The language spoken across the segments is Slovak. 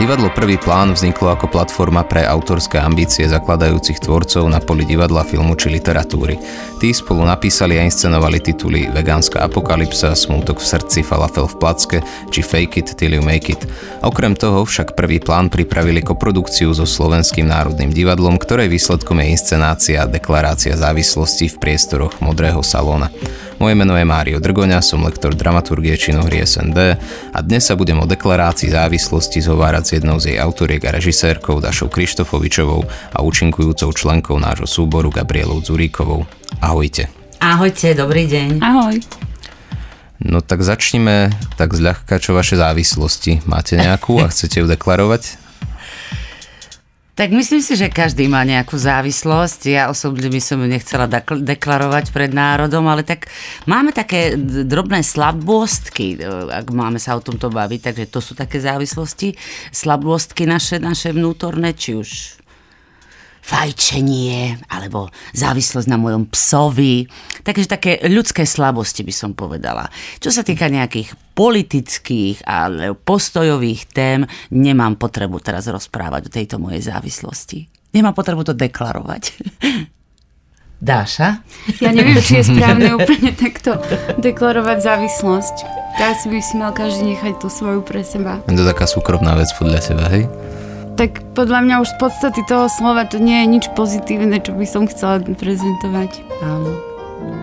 Divadlo Prvý plán vzniklo ako platforma pre autorské ambície zakladajúcich tvorcov na poli divadla, filmu či literatúry. Tí spolu napísali a inscenovali tituly Vegánska apokalypsa, Smútok v srdci, Falafel v placke či Fake it till you make it. Okrem toho však Prvý plán pripravili koprodukciu so Slovenským národným divadlom, ktorej výsledkom je inscenácia Deklarácia závislosti v priestoroch Modrého salóna. Moje meno je Mário Drgoňa, som lektor dramaturgie činohry SND a dnes sa budem o deklarácii závislosti zhovárať s jednou z jej autoriek a režisérkou Dašou Krištofovičovou a účinkujúcou členkou nášho súboru Gabrielou Zuríkovou. Ahojte. Ahojte, dobrý deň. Ahoj. No tak začnime tak zľahka, čo vaše závislosti. Máte nejakú a chcete ju deklarovať? Tak myslím si, že každý má nejakú závislosť. Ja osobne by som ju nechcela deklarovať pred národom, ale tak máme také drobné slabostky, ak máme sa o tomto baviť, takže to sú také závislosti, slabostky naše, naše vnútorné, či už fajčenie alebo závislosť na mojom psovi. Takže také ľudské slabosti by som povedala. Čo sa týka nejakých politických a postojových tém, nemám potrebu teraz rozprávať o tejto mojej závislosti. Nemám potrebu to deklarovať. Dáša? Ja neviem, či je správne úplne takto deklarovať závislosť. Ja si by si mal každý nechať tú svoju pre seba. Je to taká súkromná vec podľa teba, hej? Tak podľa mňa už z podstaty toho slova to nie je nič pozitívne, čo by som chcela prezentovať. Áno.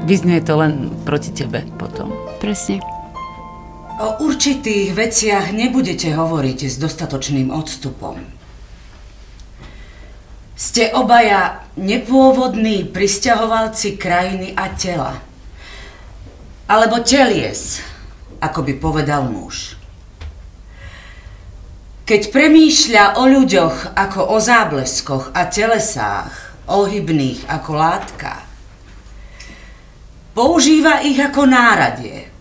Vyznie to len proti tebe potom. Presne. O určitých veciach nebudete hovoriť s dostatočným odstupom. Ste obaja nepôvodní pristahovalci krajiny a tela. Alebo telies, ako by povedal muž. Keď premýšľa o ľuďoch ako o zábleskoch a telesách, ohybných ako látka, používa ich ako náradie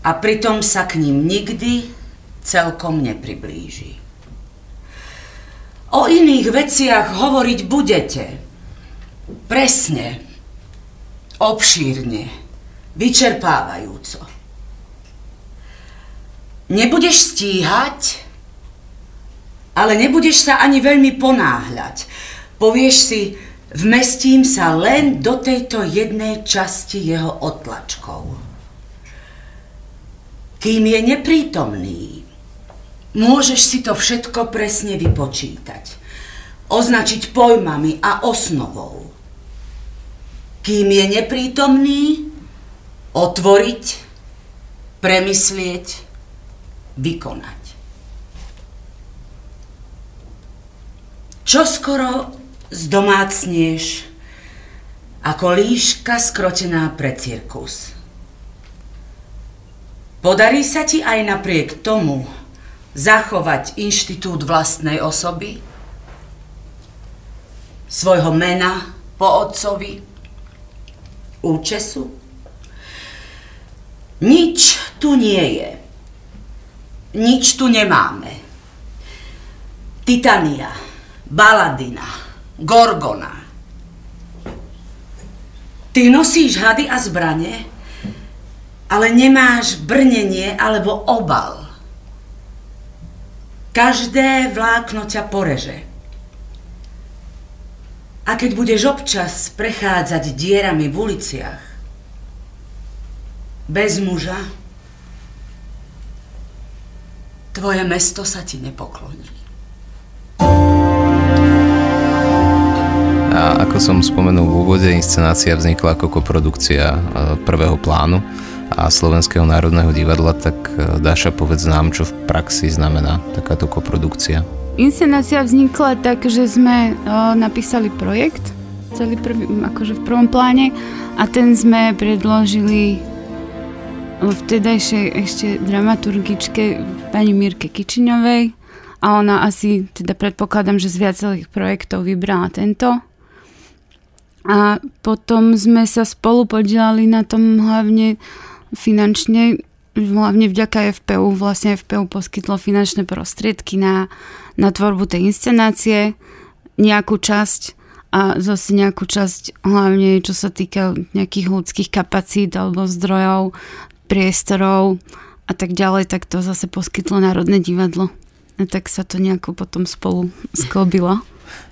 a pritom sa k ním nikdy celkom nepriblíži. O iných veciach hovoriť budete. Presne, obšírne, vyčerpávajúco. Nebudeš stíhať, ale nebudeš sa ani veľmi ponáhľať. Povieš si, vmestím sa len do tejto jednej časti jeho otlačkov. Kým je neprítomný, môžeš si to všetko presne vypočítať, označiť pojmami a osnovou. Kým je neprítomný, otvoriť, premyslieť, vykonať. Čo skoro zdomácnieš ako líška skrotená pre cirkus. Podarí sa ti aj napriek tomu zachovať inštitút vlastnej osoby, svojho mena po otcovi, účesu? Nič tu nie je. Nič tu nemáme. Titania, Baladina, Gorgona. Ty nosíš hady a zbranie, ale nemáš brnenie alebo obal. Každé vlákno ťa poreže. A keď budeš občas prechádzať dierami v uliciach, bez muža, tvoje mesto sa ti nepokloní. A ako som spomenul v úvode, inscenácia vznikla ako koprodukcia e, prvého plánu a Slovenského národného divadla, tak e, Dáša povedz nám, čo v praxi znamená takáto koprodukcia. Inscenácia vznikla tak, že sme o, napísali projekt, celý prvý, akože v prvom pláne a ten sme predložili vtedajšej ešte dramaturgičke pani Mirke Kičiňovej a ona asi, teda predpokladám, že z viacerých projektov vybrala tento. A potom sme sa spolu podielali na tom hlavne finančne, hlavne vďaka FPU. Vlastne FPU poskytlo finančné prostriedky na, na tvorbu tej inscenácie, nejakú časť a zase nejakú časť hlavne čo sa týka nejakých ľudských kapacít alebo zdrojov, priestorov a tak ďalej, tak to zase poskytlo Národné divadlo. A tak sa to nejako potom spolu sklobilo.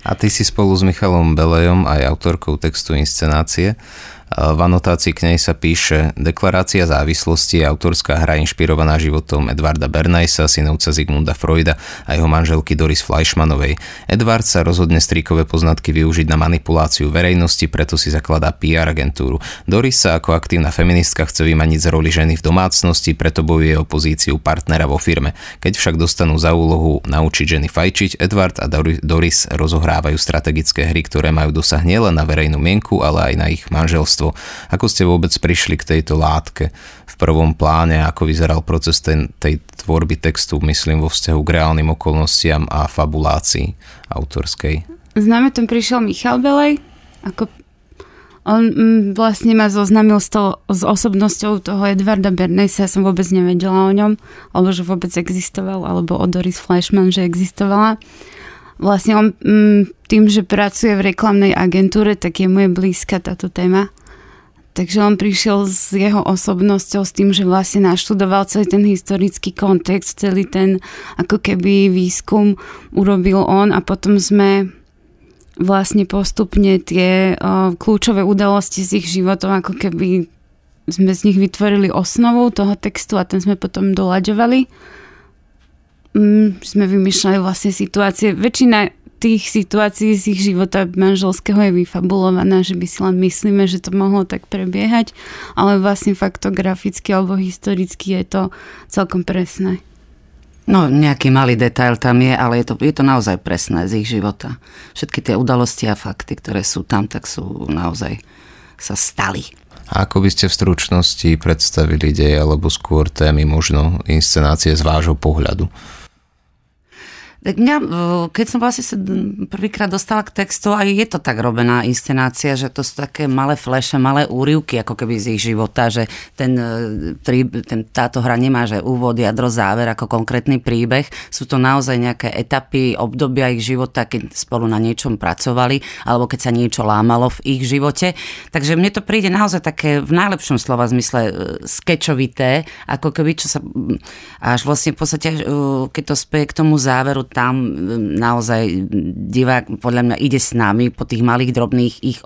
A ty si spolu s Michalom Belejom aj autorkou textu inscenácie. V anotácii k nej sa píše Deklarácia závislosti je autorská hra inšpirovaná životom Edvarda Bernajsa, synovca Zigmunda Freuda a jeho manželky Doris Fleischmanovej. Edward sa rozhodne strikové poznatky využiť na manipuláciu verejnosti, preto si zakladá PR agentúru. Doris sa ako aktívna feministka chce vymaniť z roli ženy v domácnosti, preto bojuje o pozíciu partnera vo firme. Keď však dostanú za úlohu naučiť ženy fajčiť, Edward a Doris rozohrávajú strategické hry, ktoré majú dosah nielen na verejnú mienku, ale aj na ich manželstvo manželstvo. Ako ste vôbec prišli k tejto látke v prvom pláne, ako vyzeral proces ten, tej tvorby textu, myslím, vo vzťahu k reálnym okolnostiam a fabulácii autorskej? Nami tam prišiel Michal Belej, ako on mm, vlastne ma zoznámil s, to, s osobnosťou toho Edvarda Bernaysa, ja som vôbec nevedela o ňom, alebo že vôbec existoval, alebo o Doris Flashman, že existovala. Vlastne on mm, tým, že pracuje v reklamnej agentúre, tak je mu je blízka táto téma. Takže on prišiel s jeho osobnosťou, s tým, že vlastne naštudoval celý ten historický kontext, celý ten ako keby výskum urobil on a potom sme vlastne postupne tie o, kľúčové udalosti z ich životov ako keby sme z nich vytvorili osnovu toho textu a ten sme potom doľaďovali. Mm, sme vymýšľali vlastne situácie. Väčšina tých situácií z ich života manželského je vyfabulovaná, že by si len myslíme, že to mohlo tak prebiehať, ale vlastne faktograficky alebo historicky je to celkom presné. No, nejaký malý detail tam je, ale je to, je to naozaj presné z ich života. Všetky tie udalosti a fakty, ktoré sú tam, tak sú naozaj sa stali. A ako by ste v stručnosti predstavili dej alebo skôr témy možno inscenácie z vášho pohľadu? Tak mňa, keď som vlastne sa prvýkrát dostala k textu, aj je to tak robená inscenácia, že to sú také malé fleše, malé úrivky, ako keby z ich života, že ten, e, ten, táto hra nemá, že úvod, jadro, záver ako konkrétny príbeh. Sú to naozaj nejaké etapy, obdobia ich života, keď spolu na niečom pracovali, alebo keď sa niečo lámalo v ich živote. Takže mne to príde naozaj také v najlepšom slova zmysle e, skečovité, ako keby čo sa až vlastne v podstate, e, keď to speje k tomu záveru, tam naozaj divák podľa mňa ide s nami po tých malých drobných ich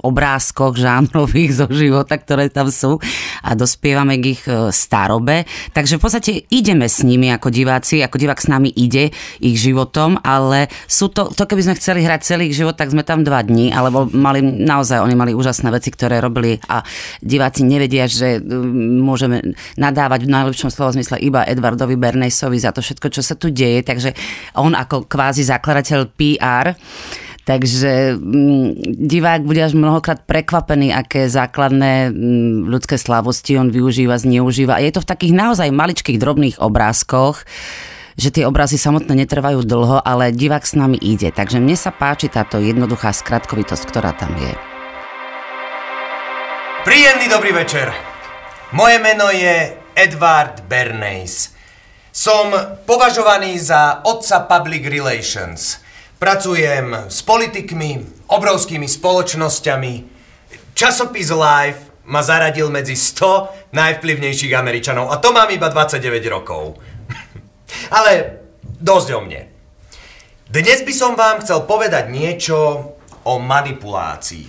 obrázkoch žánrových zo života, ktoré tam sú a dospievame k ich e, starobe. Takže v podstate ideme s nimi ako diváci, ako divák s nami ide ich životom, ale sú to, to keby sme chceli hrať celý život, tak sme tam dva dní, alebo mali naozaj, oni mali úžasné veci, ktoré robili a diváci nevedia, že môžeme nadávať v najlepšom slovo zmysle iba Edvardovi Bernejsovi za to všetko, čo sa tu deje, takže takže on ako kvázi zakladateľ PR Takže mm, divák bude až mnohokrát prekvapený, aké základné mm, ľudské slavosti on využíva, zneužíva. A je to v takých naozaj maličkých, drobných obrázkoch, že tie obrazy samotné netrvajú dlho, ale divák s nami ide. Takže mne sa páči táto jednoduchá skratkovitosť, ktorá tam je. Príjemný dobrý večer. Moje meno je Edward Bernays. Som považovaný za otca public relations. Pracujem s politikmi, obrovskými spoločnosťami. Časopis Life ma zaradil medzi 100 najvplyvnejších Američanov a to mám iba 29 rokov. Ale dosť o mne. Dnes by som vám chcel povedať niečo o manipulácii.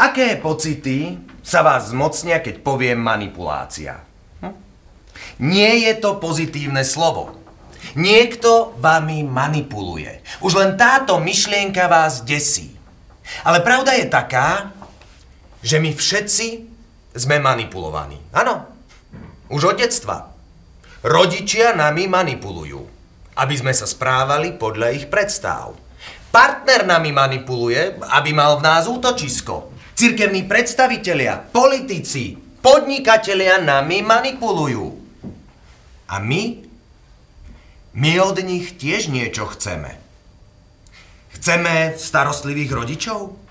Aké pocity sa vás zmocnia, keď poviem manipulácia? Nie je to pozitívne slovo. Niekto vami manipuluje. Už len táto myšlienka vás desí. Ale pravda je taká, že my všetci sme manipulovaní. Áno, už od detstva. Rodičia nami manipulujú, aby sme sa správali podľa ich predstav. Partner nami manipuluje, aby mal v nás útočisko. Cirkevní predstavitelia, politici, podnikatelia nami manipulujú. A my? My od nich tiež niečo chceme. Chceme starostlivých rodičov?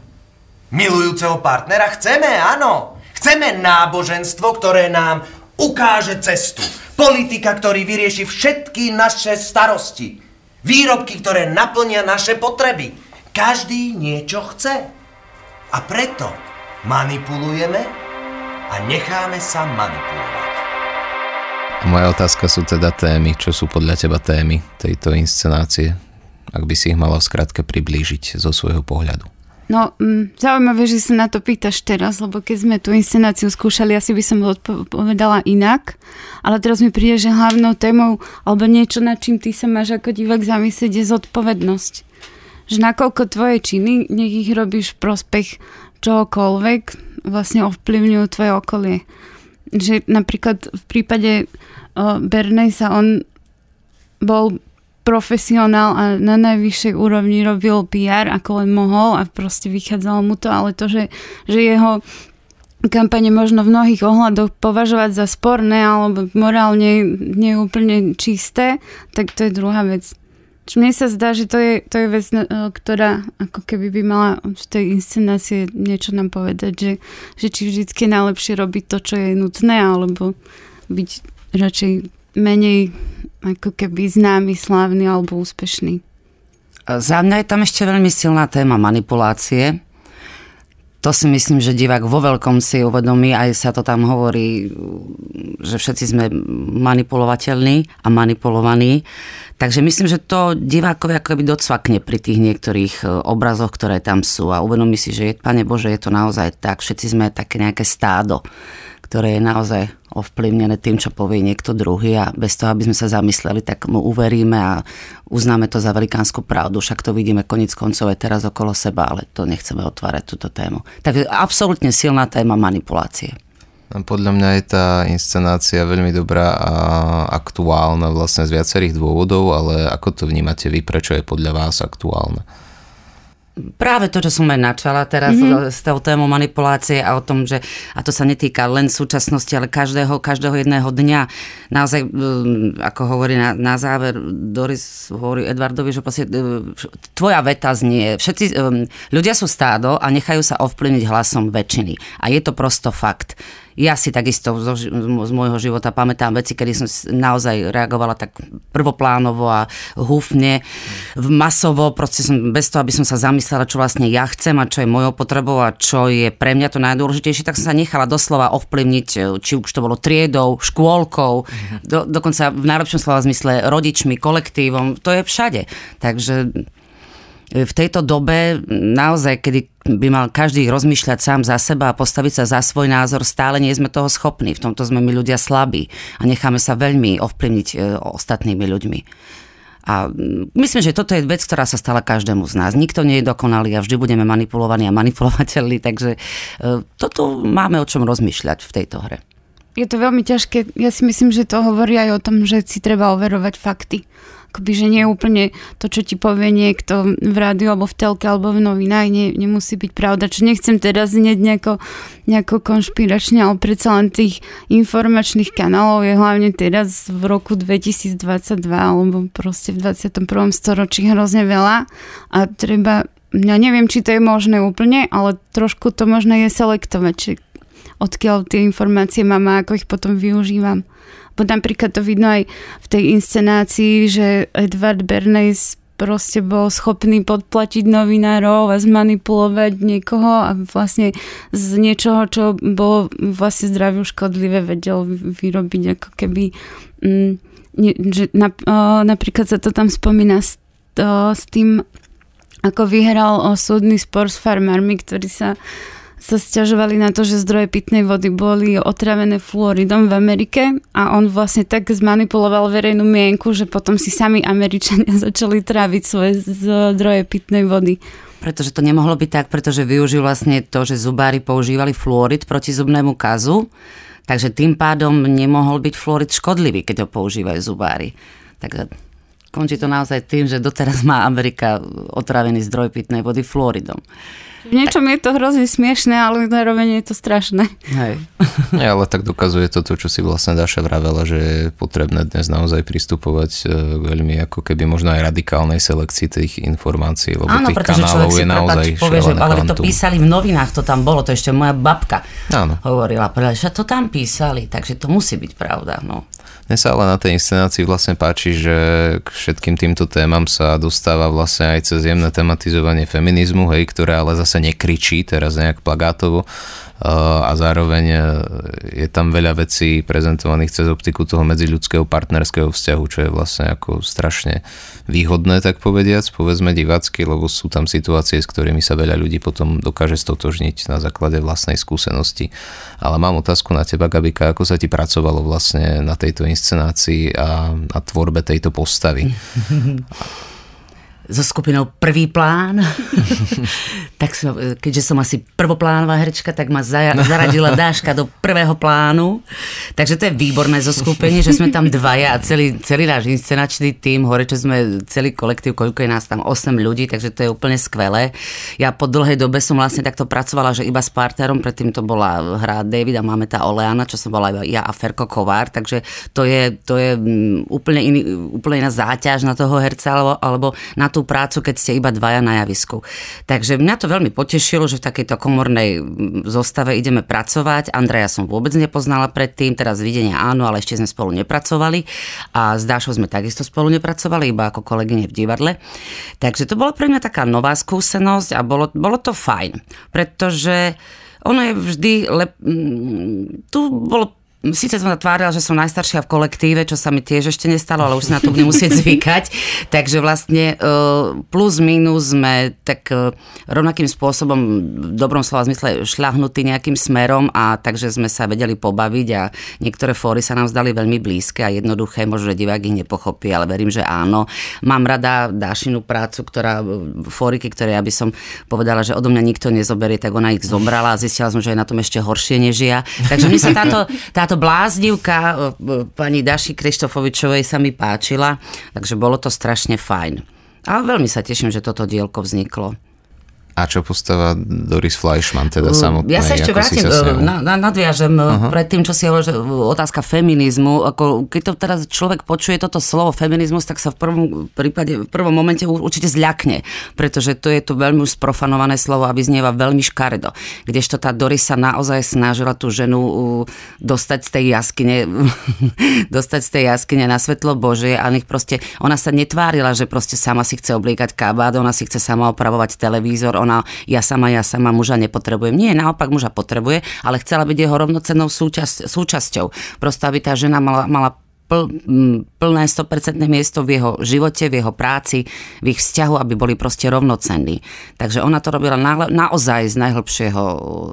milujúceho partnera? Chceme, áno. Chceme náboženstvo, ktoré nám ukáže cestu. Politika, ktorý vyrieši všetky naše starosti. Výrobky, ktoré naplnia naše potreby. Každý niečo chce. A preto manipulujeme a necháme sa manipulovať. A moja otázka sú teda témy. Čo sú podľa teba témy tejto inscenácie? Ak by si ich mala v skratke priblížiť zo svojho pohľadu. No, mm, zaujímavé, že sa na to pýtaš teraz, lebo keď sme tú inscenáciu skúšali, asi by som odpovedala inak. Ale teraz mi príde, že hlavnou témou, alebo niečo, nad čím ty sa máš ako divák zamyslieť, je zodpovednosť. Že nakoľko tvoje činy, nech ich robíš v prospech čohokoľvek, vlastne ovplyvňujú tvoje okolie. Že napríklad v prípade uh, on bol profesionál a na najvyššej úrovni robil PR ako len mohol a proste vychádzalo mu to, ale to, že, že jeho kampane možno v mnohých ohľadoch považovať za sporné alebo morálne neúplne čisté, tak to je druhá vec. Mne sa zdá, že to je, to je vec, ktorá ako keby by mala v tej inscenácii niečo nám povedať, že, že či vždycky je najlepšie robiť to, čo je nutné, alebo byť radšej menej ako keby známy, slávny alebo úspešný. Za mňa je tam ešte veľmi silná téma manipulácie. To si myslím, že divák vo veľkom si uvedomí, aj sa to tam hovorí, že všetci sme manipulovateľní a manipulovaní. Takže myslím, že to divákovi ako by docvakne pri tých niektorých e, obrazoch, ktoré tam sú. A uvedomí si, že je, Pane Bože, je to naozaj tak, všetci sme také nejaké stádo ktoré je naozaj ovplyvnené tým, čo povie niekto druhý a bez toho, aby sme sa zamysleli, tak mu uveríme a uznáme to za velikánsku pravdu. Však to vidíme koniec koncov aj teraz okolo seba, ale to nechceme otvárať túto tému. Takže absolútne silná téma manipulácie. No, podľa mňa je tá inscenácia veľmi dobrá a aktuálna vlastne z viacerých dôvodov, ale ako to vnímate vy, prečo je podľa vás aktuálna? Práve to, čo som aj načala teraz mm-hmm. s tou témou manipulácie a o tom, že a to sa netýka len súčasnosti, ale každého, každého jedného dňa. Naozaj, ako hovorí na, na záver Doris, hovorí Edvardovi, že proste, e, tvoja veta znie, všetci um, ľudia sú stádo a nechajú sa ovplyvniť hlasom väčšiny. A je to prosto fakt ja si takisto z, z môjho života pamätám veci, kedy som naozaj reagovala tak prvoplánovo a húfne, masovo, proste som bez toho, aby som sa zamyslela, čo vlastne ja chcem a čo je mojou potrebou a čo je pre mňa to najdôležitejšie, tak som sa nechala doslova ovplyvniť, či už to bolo triedou, škôlkou, mm-hmm. do, dokonca v najlepšom slova zmysle rodičmi, kolektívom, to je všade. Takže v tejto dobe naozaj, kedy by mal každý rozmýšľať sám za seba a postaviť sa za svoj názor, stále nie sme toho schopní. V tomto sme my ľudia slabí a necháme sa veľmi ovplyvniť e, ostatnými ľuďmi. A myslím, že toto je vec, ktorá sa stala každému z nás. Nikto nie je dokonalý a vždy budeme manipulovaní a manipulovateľní, takže e, toto máme o čom rozmýšľať v tejto hre. Je to veľmi ťažké. Ja si myslím, že to hovorí aj o tom, že si treba overovať fakty akoby, že nie je úplne to, čo ti povie niekto v rádiu alebo v telke alebo v novinách, nie, nemusí byť pravda. Čo nechcem teraz znieť nejako, nejako konšpiračne, ale predsa len tých informačných kanálov je hlavne teraz v roku 2022 alebo proste v 21. storočí hrozne veľa a treba ja neviem, či to je možné úplne, ale trošku to možno je selektovať, či odkiaľ tie informácie mám a ako ich potom využívam. Bo napríklad to vidno aj v tej inscenácii, že Edward Bernays proste bol schopný podplatiť novinárov a zmanipulovať niekoho a vlastne z niečoho, čo bolo vlastne zdraviu škodlivé, vedel vyrobiť ako keby mm, nie, že na, o, napríklad sa to tam spomína s, to, s tým, ako vyhral o súdny spor s farmármi, ktorí sa sa stiažovali na to, že zdroje pitnej vody boli otravené fluoridom v Amerike a on vlastne tak zmanipuloval verejnú mienku, že potom si sami Američania začali tráviť svoje zdroje pitnej vody. Pretože to nemohlo byť tak, pretože využil vlastne to, že zubári používali fluorid proti zubnému kazu, takže tým pádom nemohol byť fluorid škodlivý, keď ho používajú zubári. Takže končí to naozaj tým, že doteraz má Amerika otravený zdroj pitnej vody fluoridom. V niečom je to hrozne smiešné, ale zároveň je to strašné. Hej. Nie, ale tak dokazuje to to, čo si vlastne Daša vravela, že je potrebné dnes naozaj pristupovať e, k veľmi ako keby možno aj radikálnej selekcii tých informácií, lebo Áno, tých pretože kanálov človek si je naozaj povie, že, ale to písali v novinách, to tam bolo, to ešte moja babka Áno. hovorila, že to tam písali, takže to musí byť pravda. No. Mne sa ale na tej inscenácii vlastne páči, že k všetkým týmto témam sa dostáva vlastne aj cez jemné tematizovanie feminizmu, hej, ktoré ale zase nekričí teraz nejak plagátovo uh, a zároveň uh, je tam veľa vecí prezentovaných cez optiku toho medziľudského partnerského vzťahu, čo je vlastne ako strašne výhodné, tak povediac, povedzme divácky, lebo sú tam situácie, s ktorými sa veľa ľudí potom dokáže stotožniť na základe vlastnej skúsenosti. Ale mám otázku na teba, Gabika, ako sa ti pracovalo vlastne na tejto inscenácii a na tvorbe tejto postavy? so skupinou Prvý plán. tak som, keďže som asi prvoplánová herečka, tak ma za, zaradila Dáška do prvého plánu. Takže to je výborné zo skupenie, že sme tam dvaja a celý, celý náš inscenačný tým, hore, čo sme celý kolektív, koľko je nás tam 8 ľudí, takže to je úplne skvelé. Ja po dlhej dobe som vlastne takto pracovala, že iba s partnerom, predtým to bola hra David a máme tá Oleana, čo som bola iba ja a Ferko Kovár, takže to je, to je mm, úplne, iný, úplne iná záťaž na toho herca alebo, alebo na tú prácu, keď ste iba dvaja na javisku. Takže mňa to veľmi potešilo, že v takejto komornej zostave ideme pracovať. Andreja som vôbec nepoznala predtým, teraz videnia áno, ale ešte sme spolu nepracovali a s Dášou sme takisto spolu nepracovali, iba ako kolegyne v divadle. Takže to bolo pre mňa taká nová skúsenosť a bolo, bolo to fajn, pretože ono je vždy, lep... tu bolo Sice som sa tvárila, že som najstaršia v kolektíve, čo sa mi tiež ešte nestalo, ale už si na to budem musieť zvykať. Takže vlastne plus minus sme tak rovnakým spôsobom v dobrom slova zmysle šľahnutí nejakým smerom a takže sme sa vedeli pobaviť a niektoré fóry sa nám zdali veľmi blízke a jednoduché, možno, divák ich nepochopí, ale verím, že áno. Mám rada Dášinu prácu, ktorá, fóriky, ktoré ja by som povedala, že odo mňa nikto nezoberie, tak ona ich zobrala a zistila som, že je na tom ešte horšie než ja. Takže mi sa táto, táto bláznivka pani Daši Krištofovičovej sa mi páčila, takže bolo to strašne fajn. A veľmi sa teším, že toto dielko vzniklo. A čo postava Doris Fleischmann teda samotnej? Ja sa ešte vrátim, sa ňou- na, na, nadviažem uh-huh. pred tým, čo si hovoril, že otázka feminizmu. Ako, keď to teraz človek počuje toto slovo feminizmus, tak sa v prvom prípade, v prvom momente určite zľakne, pretože to je to veľmi už sprofanované slovo a vyznieva veľmi škaredo. Kdežto tá Doris sa naozaj snažila tú ženu dostať z tej jaskyne, dostať z tej jaskyne na svetlo Božie a nech proste, ona sa netvárila, že proste sama si chce obliekať kabát, ona si chce sama opravovať televízor, ona, ja sama, ja sama muža nepotrebujem. Nie, naopak muža potrebuje, ale chcela byť jeho rovnocennou súčasť, súčasťou. Prosto, aby tá žena mala, mala plné 100% miesto v jeho živote, v jeho práci, v ich vzťahu, aby boli proste rovnocenní. Takže ona to robila na, naozaj z najhlbšieho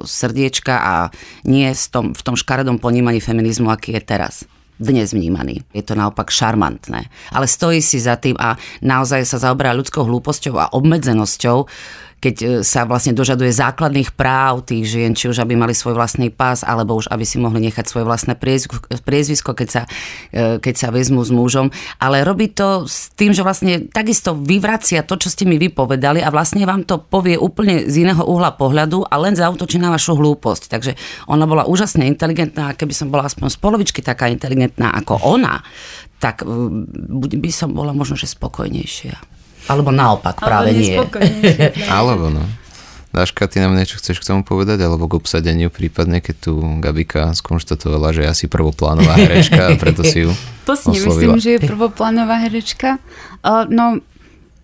srdiečka a nie v tom, v tom škaredom ponímaní feminizmu, aký je teraz dnes vnímaný. Je to naopak šarmantné. Ale stojí si za tým a naozaj sa zaoberá ľudskou hlúposťou a obmedzenosťou, keď e, sa vlastne dožaduje základných práv tých žien, či už aby mali svoj vlastný pás, alebo už aby si mohli nechať svoje vlastné priezvisko, keď, sa, e, keď sa vezmú s mužom. Ale robí to s tým, že vlastne takisto vyvracia to, čo ste mi vypovedali a vlastne vám to povie úplne z iného uhla pohľadu a len zautočí na vašu hlúposť. Takže ona bola úžasne inteligentná keby som bola aspoň z polovičky taká inteligentná ako ona, tak by som bola možno, že spokojnejšia. Alebo naopak, práve nie. Alebo no. Dáška, ty nám niečo chceš k tomu povedať, alebo k obsadeniu prípadne, keď tu Gabika skonštatovala, že je asi prvoplánová herečka a preto si ju To si oslovila. nemyslím, že je prvoplánová herečka. Uh, no,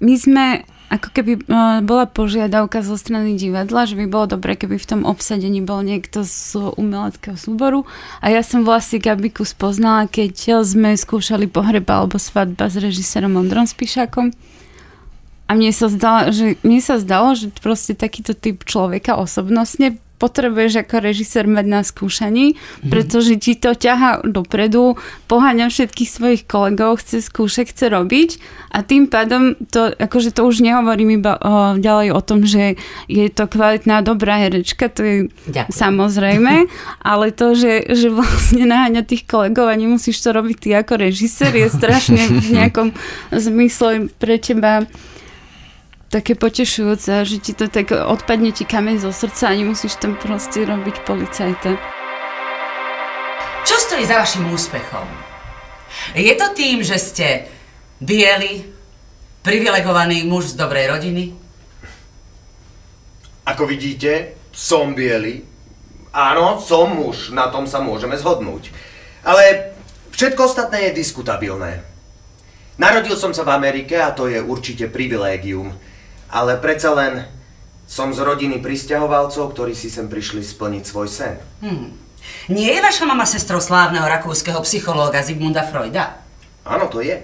my sme, ako keby bola požiadavka zo strany divadla, že by bolo dobre, keby v tom obsadení bol niekto z umeleckého súboru. A ja som vlastne Gabiku spoznala, keď sme skúšali pohreba alebo svadba s režisérom Ondrom Spišákom. A mne sa, zdalo, že, mne sa zdalo, že proste takýto typ človeka osobnostne potrebuješ ako režisér mať na skúšaní, pretože ti to ťaha dopredu, poháňa všetkých svojich kolegov, chce skúšať, chce robiť a tým pádom to, akože to už nehovorím iba o, ďalej o tom, že je to kvalitná, dobrá herečka, to je Ďakujem. samozrejme, ale to, že, že vlastne naháňa tých kolegov a nemusíš to robiť ty ako režisér, je strašne v nejakom zmysle pre teba také potešujúce, že ti to tak odpadne ti kameň zo srdca a nemusíš tam proste robiť policajta. Čo stojí za vašim úspechom? Je to tým, že ste bieli, privilegovaný muž z dobrej rodiny? Ako vidíte, som biely. Áno, som muž, na tom sa môžeme zhodnúť. Ale všetko ostatné je diskutabilné. Narodil som sa v Amerike a to je určite privilégium. Ale predsa len som z rodiny pristahovalcov, ktorí si sem prišli splniť svoj sen. Hmm. Nie je vaša mama sestrou slávneho rakúskeho psychológa Zigmunda Freuda? Áno, to je.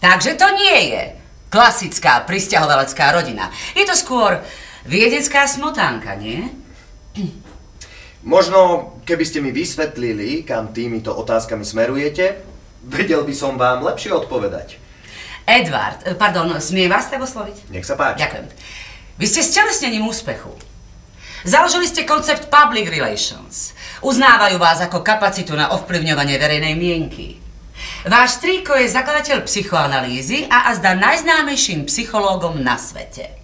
Takže to nie je klasická pristahovalecká rodina. Je to skôr viedecká smotánka, nie? Možno, keby ste mi vysvetlili, kam týmito otázkami smerujete, vedel by som vám lepšie odpovedať. Edward, eh, pardon, smie vás tak osloviť? Nech sa páči. Ďakujem. Vy ste stelesnením úspechu. Založili ste koncept public relations. Uznávajú vás ako kapacitu na ovplyvňovanie verejnej mienky. Váš strýko je zakladateľ psychoanalýzy a azda najznámejším psychológom na svete.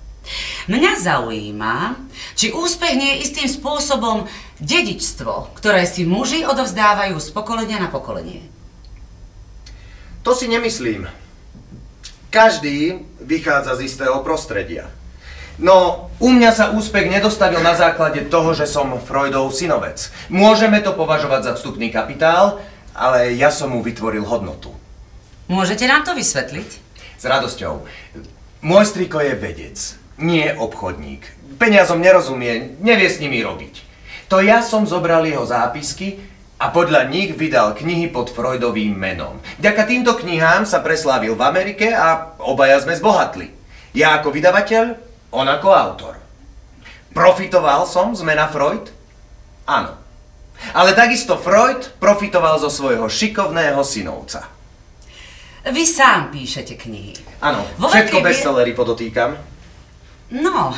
Mňa zaujíma, či úspech nie je istým spôsobom dedičstvo, ktoré si muži odovzdávajú z pokolenia na pokolenie. To si nemyslím. Každý vychádza z istého prostredia. No, u mňa sa úspech nedostavil na základe toho, že som Freudov synovec. Môžeme to považovať za vstupný kapitál, ale ja som mu vytvoril hodnotu. Môžete nám to vysvetliť? S radosťou. Môj striko je vedec, nie obchodník. Peniazom nerozumie, nevie s nimi robiť. To ja som zobral jeho zápisky a podľa nich vydal knihy pod Freudovým menom. Vďaka týmto knihám sa preslávil v Amerike a obaja sme zbohatli. Ja ako vydavateľ, on ako autor. Profitoval som z mena Freud? Áno. Ale takisto Freud profitoval zo svojho šikovného synovca. Vy sám píšete knihy. Áno, všetko bestsellery podotýkam. No,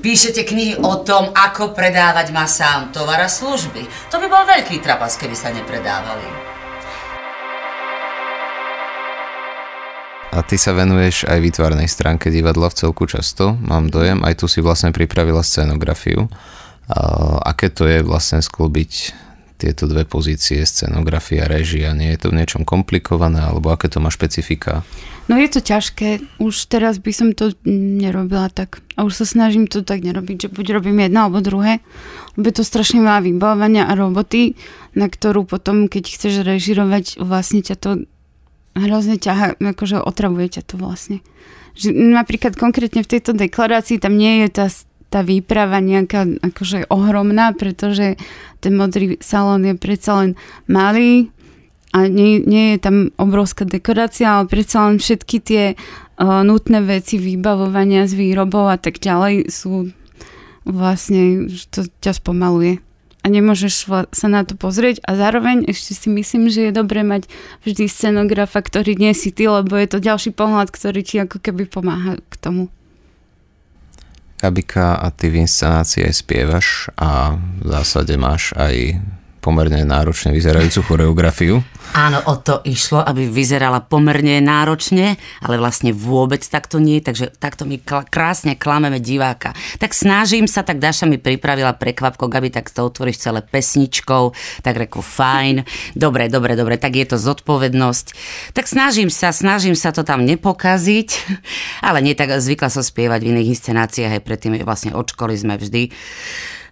píšete knihy o tom, ako predávať masám tovar a služby. To by bol veľký trapas, keby sa nepredávali. A ty sa venuješ aj výtvarnej stránke divadla v celku často, mám dojem, aj tu si vlastne pripravila scenografiu. A aké to je vlastne sklbiť tieto dve pozície, scenografia, režia, nie je to v niečom komplikované, alebo aké to má špecifika? No je to ťažké, už teraz by som to nerobila tak. A už sa snažím to tak nerobiť, že buď robím jedno alebo druhé, lebo to strašne veľa vybavovania a roboty, na ktorú potom, keď chceš režirovať, vlastne ťa to hrozne ťaha, akože otravuje ťa to vlastne. Že napríklad konkrétne v tejto deklarácii tam nie je tá, tá výprava nejaká akože ohromná, pretože ten modrý salón je predsa len malý a nie, nie je tam obrovská dekorácia, ale predsa len všetky tie uh, nutné veci vybavovania z výrobov a tak ďalej sú vlastne, to ťa spomaluje a nemôžeš sa na to pozrieť a zároveň ešte si myslím, že je dobré mať vždy scenografa, ktorý nie si ty, lebo je to ďalší pohľad, ktorý ti ako keby pomáha k tomu. Kabika, a ty v inscenácii aj spievaš a v zásade máš aj pomerne náročne vyzerajúcu choreografiu. Áno, o to išlo, aby vyzerala pomerne náročne, ale vlastne vôbec takto nie, takže takto my krásne klameme diváka. Tak snažím sa, tak Daša mi pripravila prekvapko, aby tak to otvoríš celé pesničkou, tak reku fajn, dobre, dobre, dobre, tak je to zodpovednosť. Tak snažím sa, snažím sa to tam nepokaziť, ale nie tak zvykla som spievať v iných inscenáciách, aj predtým vlastne od školy sme vždy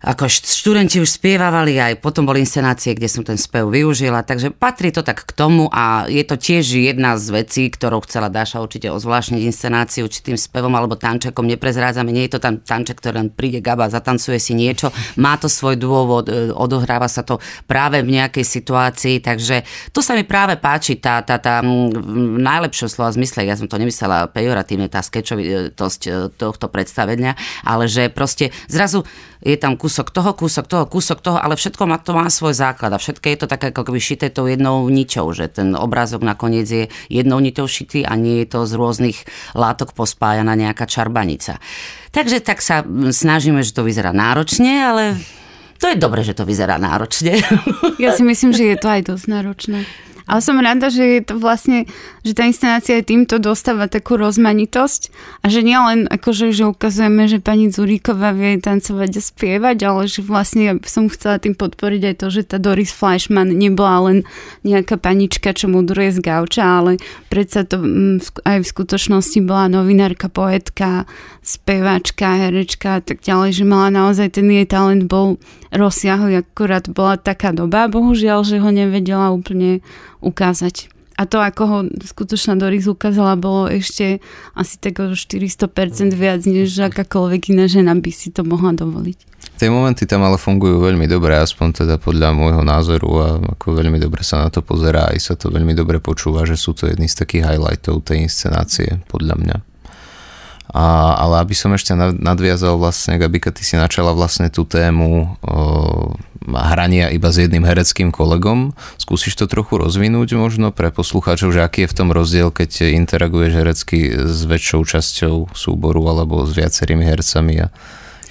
ako študenti už spievali, aj potom boli inscenácie, kde som ten spev využila, takže patrí to tak k tomu a je to tiež jedna z vecí, ktorou chcela Dáša určite ozvláštniť inscenáciu tým spevom alebo tančekom, neprezrádzame, nie je to tam tanček, ktorý len príde Gaba, zatancuje si niečo, má to svoj dôvod, e, odohráva sa to práve v nejakej situácii, takže tu sa mi práve páči tá, tá, tá v najlepšom slova zmysle, ja som to nemyslela pejoratívne, tá skečovitosť e, tohto predstavenia, ale že proste zrazu je tam kúsok toho, kúsok toho, kúsok toho, ale všetko má, to má svoj základ a všetko je to také ako keby šité tou jednou niťou, že ten obrázok nakoniec je jednou niťou šitý a nie je to z rôznych látok pospájana nejaká čarbanica. Takže tak sa snažíme, že to vyzerá náročne, ale to je dobré, že to vyzerá náročne. Ja si myslím, že je to aj dosť náročné. Ale som rada, že je to vlastne, že tá inscenácia aj týmto dostáva takú rozmanitosť a že nielen akože, že ukazujeme, že pani Zuríková vie tancovať a spievať, ale že vlastne ja som chcela tým podporiť aj to, že tá Doris Fleischmann nebola len nejaká panička, čo mudruje z gauča, ale predsa to mm, aj v skutočnosti bola novinárka, poetka, speváčka, herečka a tak ďalej, že mala naozaj ten jej talent bol rozsiahly, akurát bola taká doba, bohužiaľ, že ho nevedela úplne ukázať. A to, ako ho skutočná Doris ukázala, bolo ešte asi tak o 400% viac, než akákoľvek iná žena by si to mohla dovoliť. Tie momenty tam ale fungujú veľmi dobre, aspoň teda podľa môjho názoru a ako veľmi dobre sa na to pozerá, aj sa to veľmi dobre počúva, že sú to jedny z takých highlightov tej inscenácie, podľa mňa. A, ale aby som ešte nadviazal vlastne, aby ty si načala vlastne tú tému o, hrania iba s jedným hereckým kolegom, skúsiš to trochu rozvinúť možno pre poslucháčov, že aký je v tom rozdiel, keď interaguješ herecky s väčšou časťou súboru alebo s viacerými hercami a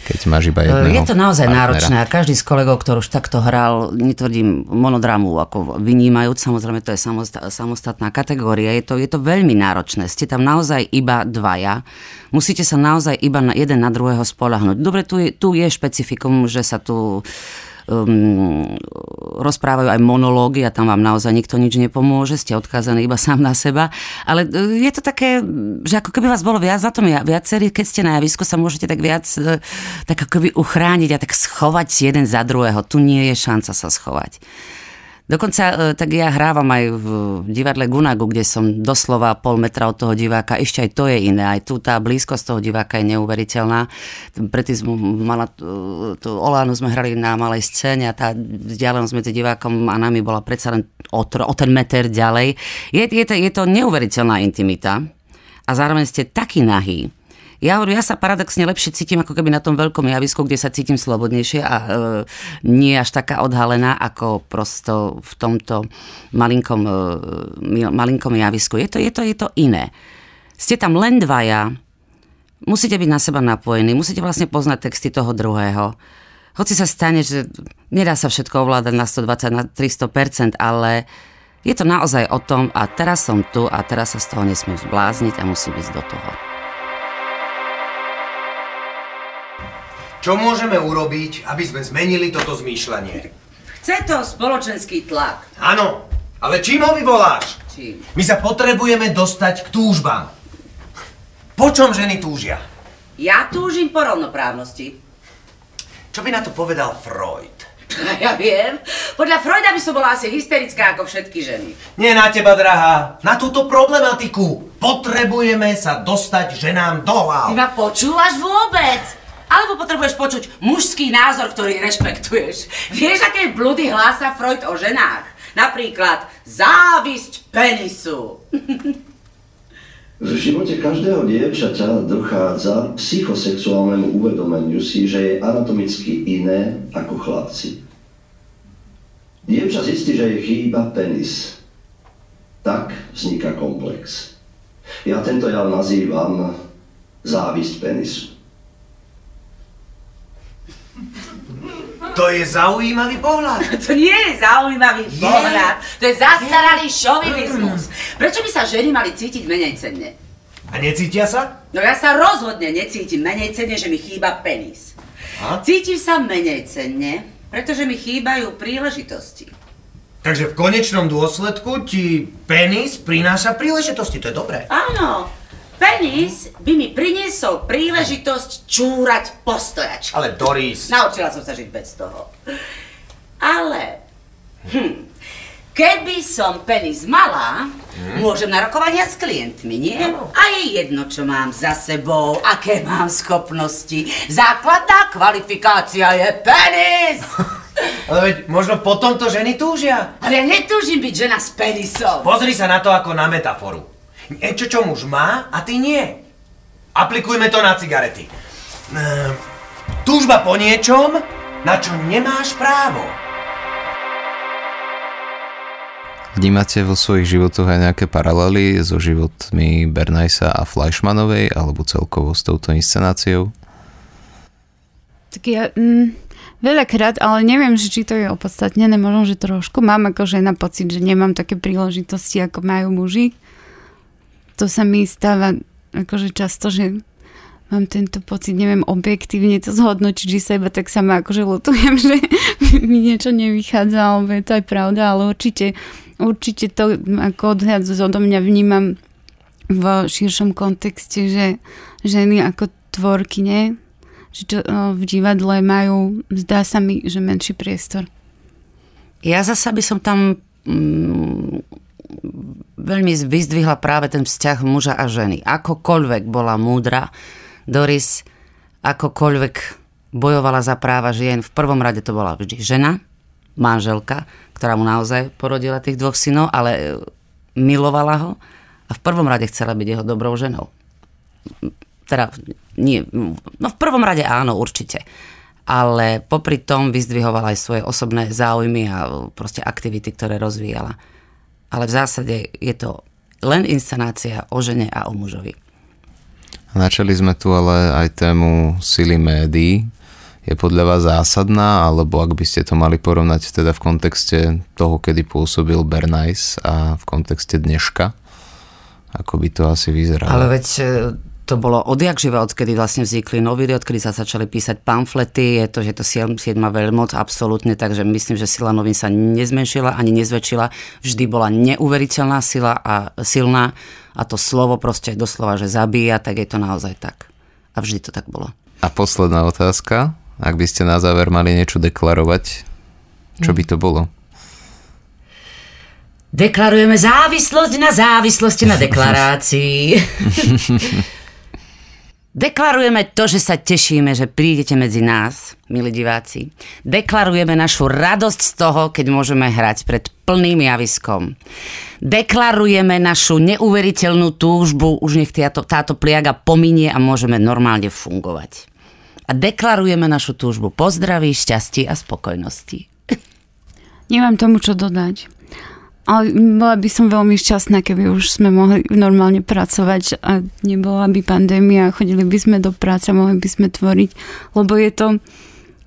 keď máš iba jedného Je to naozaj partnera. náročné a každý z kolegov, ktorý už takto hral, netvrdím monodramu ako vynímajúc, samozrejme to je samostatná kategória, je to, je to veľmi náročné. Ste tam naozaj iba dvaja, musíte sa naozaj iba na jeden na druhého spolahnuť. Dobre, tu je, tu je špecifikum, že sa tu um, rozprávajú aj monológy a tam vám naozaj nikto nič nepomôže, ste odkázaní iba sám na seba. Ale e, je to také, že ako keby vás bolo viac na tom viacerí, keď ste na javisku, sa môžete tak viac e, tak ako keby uchrániť a tak schovať jeden za druhého. Tu nie je šanca sa schovať. Dokonca e, tak ja hrávam aj v divadle Gunagu, kde som doslova pol metra od toho diváka. Ešte aj to je iné. Aj tu tá blízkosť toho diváka je neuveriteľná. Predtým sme mala, tú Olánu sme hrali na malej scéne a tá vzdialenosť medzi divákom a nami bola predsa len o, o ten meter ďalej. Je, je, to, je to neuveriteľná intimita a zároveň ste taký nahý, ja, ja sa paradoxne lepšie cítim ako keby na tom veľkom javisku, kde sa cítim slobodnejšie a e, nie až taká odhalená ako prosto v tomto malinkom, e, malinkom javisku. Je to, je, to, je to iné. Ste tam len dvaja, musíte byť na seba napojení, musíte vlastne poznať texty toho druhého. Hoci sa stane, že nedá sa všetko ovládať na 120, na 300%, ale je to naozaj o tom a teraz som tu a teraz sa z toho nesmiem zblázniť a musím ísť do toho. Čo môžeme urobiť, aby sme zmenili toto zmýšľanie? Chce to spoločenský tlak. Áno, ale čím ho vyvoláš? Čím? My sa potrebujeme dostať k túžbám. Po čom ženy túžia? Ja túžim po rovnoprávnosti. Čo by na to povedal Freud? Ja viem. Podľa Freuda by som bola asi hysterická ako všetky ženy. Nie na teba, drahá. Na túto problematiku. Potrebujeme sa dostať ženám do hlav. Ty ma počúvaš vôbec? Alebo potrebuješ počuť mužský názor, ktorý rešpektuješ. Vieš, aké blúdy hlása Freud o ženách? Napríklad závisť penisu. V živote každého dievčaťa dochádza psychosexuálnemu uvedomeniu si, že je anatomicky iné ako chlapci. Dievča zistí, že jej chýba penis. Tak vzniká komplex. Ja tento jav nazývam závisť penisu. To je zaujímavý pohľad. To nie je zaujímavý Je? pohľad. To je zastaralý šovinizmus. Prečo by sa ženy mali cítiť menej cenne? A necítia sa? No ja sa rozhodne necítim menej cenne, že mi chýba penis. A? Cítim sa menej cenne, pretože mi chýbajú príležitosti. Takže v konečnom dôsledku ti penis prináša príležitosti, to je dobré. Áno, penis by mi priniesol príležitosť čúrať postojačky. Ale Doris... Naučila som sa žiť bez toho. Ale, hm, keby som penis mala, môžem na rokovania s klientmi, nie? A je jedno, čo mám za sebou, aké mám schopnosti. Základná kvalifikácia je penis! Ale veď možno potom to ženy túžia. Ale ja netúžim byť žena s penisom. Pozri sa na to ako na metaforu. Niečo, čo muž má a ty nie. Aplikujme to na cigarety. Ehm, túžba po niečom, na čo nemáš právo. Vnímate vo svojich životoch aj nejaké paralely so životmi Bernajsa a Fleischmanovej alebo celkovo s touto inscenáciou? Tak ja, mm, Veľakrát, ale neviem, že či to je opodstatnené, možno, že trošku. Mám ako žena pocit, že nemám také príležitosti, ako majú muži. To sa mi stáva akože často, že mám tento pocit, neviem objektívne to zhodnočiť, že sa iba tak sama akože lutujem, že mi niečo nevychádza, alebo to aj pravda, ale určite, určite to ako odhľad odo mňa vnímam v širšom kontexte, že ženy ako tvorkyne že čo, v divadle majú, zdá sa mi, že menší priestor. Ja zasa by som tam mm, veľmi vyzdvihla práve ten vzťah muža a ženy. Akokoľvek bola múdra, Doris akokoľvek bojovala za práva žien, v prvom rade to bola vždy žena, manželka, ktorá mu naozaj porodila tých dvoch synov, ale e, milovala ho a v prvom rade chcela byť jeho dobrou ženou teda nie, no v prvom rade áno, určite. Ale popri tom vyzdvihovala aj svoje osobné záujmy a proste aktivity, ktoré rozvíjala. Ale v zásade je to len inscenácia o žene a o mužovi. Načali sme tu ale aj tému sily médií. Je podľa vás zásadná, alebo ak by ste to mali porovnať teda v kontexte toho, kedy pôsobil Bernays a v kontexte dneška? Ako by to asi vyzeralo? Ale veď to bolo odjak živa, odkedy vlastne vznikli noviny, odkedy sa začali písať pamflety, je to, že to siedma veľmoc, absolútne, takže myslím, že sila novín sa nezmenšila ani nezväčšila, vždy bola neuveriteľná sila a silná a to slovo proste doslova, že zabíja, tak je to naozaj tak. A vždy to tak bolo. A posledná otázka, ak by ste na záver mali niečo deklarovať, čo by to bolo? Deklarujeme závislosť na závislosti na deklarácii. Deklarujeme to, že sa tešíme, že prídete medzi nás, milí diváci. Deklarujeme našu radosť z toho, keď môžeme hrať pred plným javiskom. Deklarujeme našu neuveriteľnú túžbu, už nech táto, táto pliaga pominie a môžeme normálne fungovať. A deklarujeme našu túžbu po zdraví, šťastí a spokojnosti. Nemám tomu čo dodať. Ale bola by som veľmi šťastná, keby už sme mohli normálne pracovať a nebola by pandémia, chodili by sme do práce, mohli by sme tvoriť, lebo je to,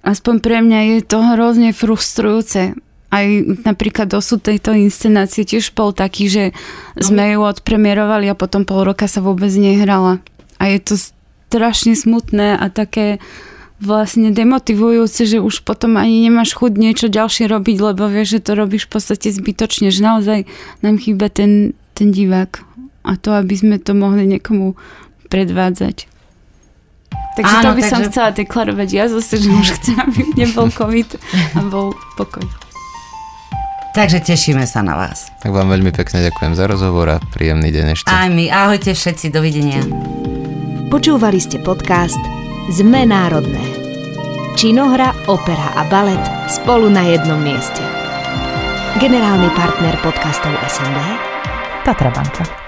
aspoň pre mňa je to hrozne frustrujúce. Aj napríklad dosud tejto inscenácie tiež bol taký, že sme ju odpremierovali a potom pol roka sa vôbec nehrala. A je to strašne smutné a také vlastne demotivujúce, že už potom ani nemáš chuť niečo ďalšie robiť, lebo vieš, že to robíš v podstate zbytočne, že naozaj nám chýba ten, ten divák a to, aby sme to mohli niekomu predvádzať. Takže Áno, to by takže... som chcela deklarovať ja zase, že už chcem, aby nebol COVID a bol pokoj. Takže tešíme sa na vás. Tak vám veľmi pekne ďakujem za rozhovor a príjemný deň ešte. Aj my. Ahojte všetci. Dovidenia. Počúvali ste podcast sme národné. Činohra, opera a balet spolu na jednom mieste. Generálny partner podcastov SND Tatra Banka.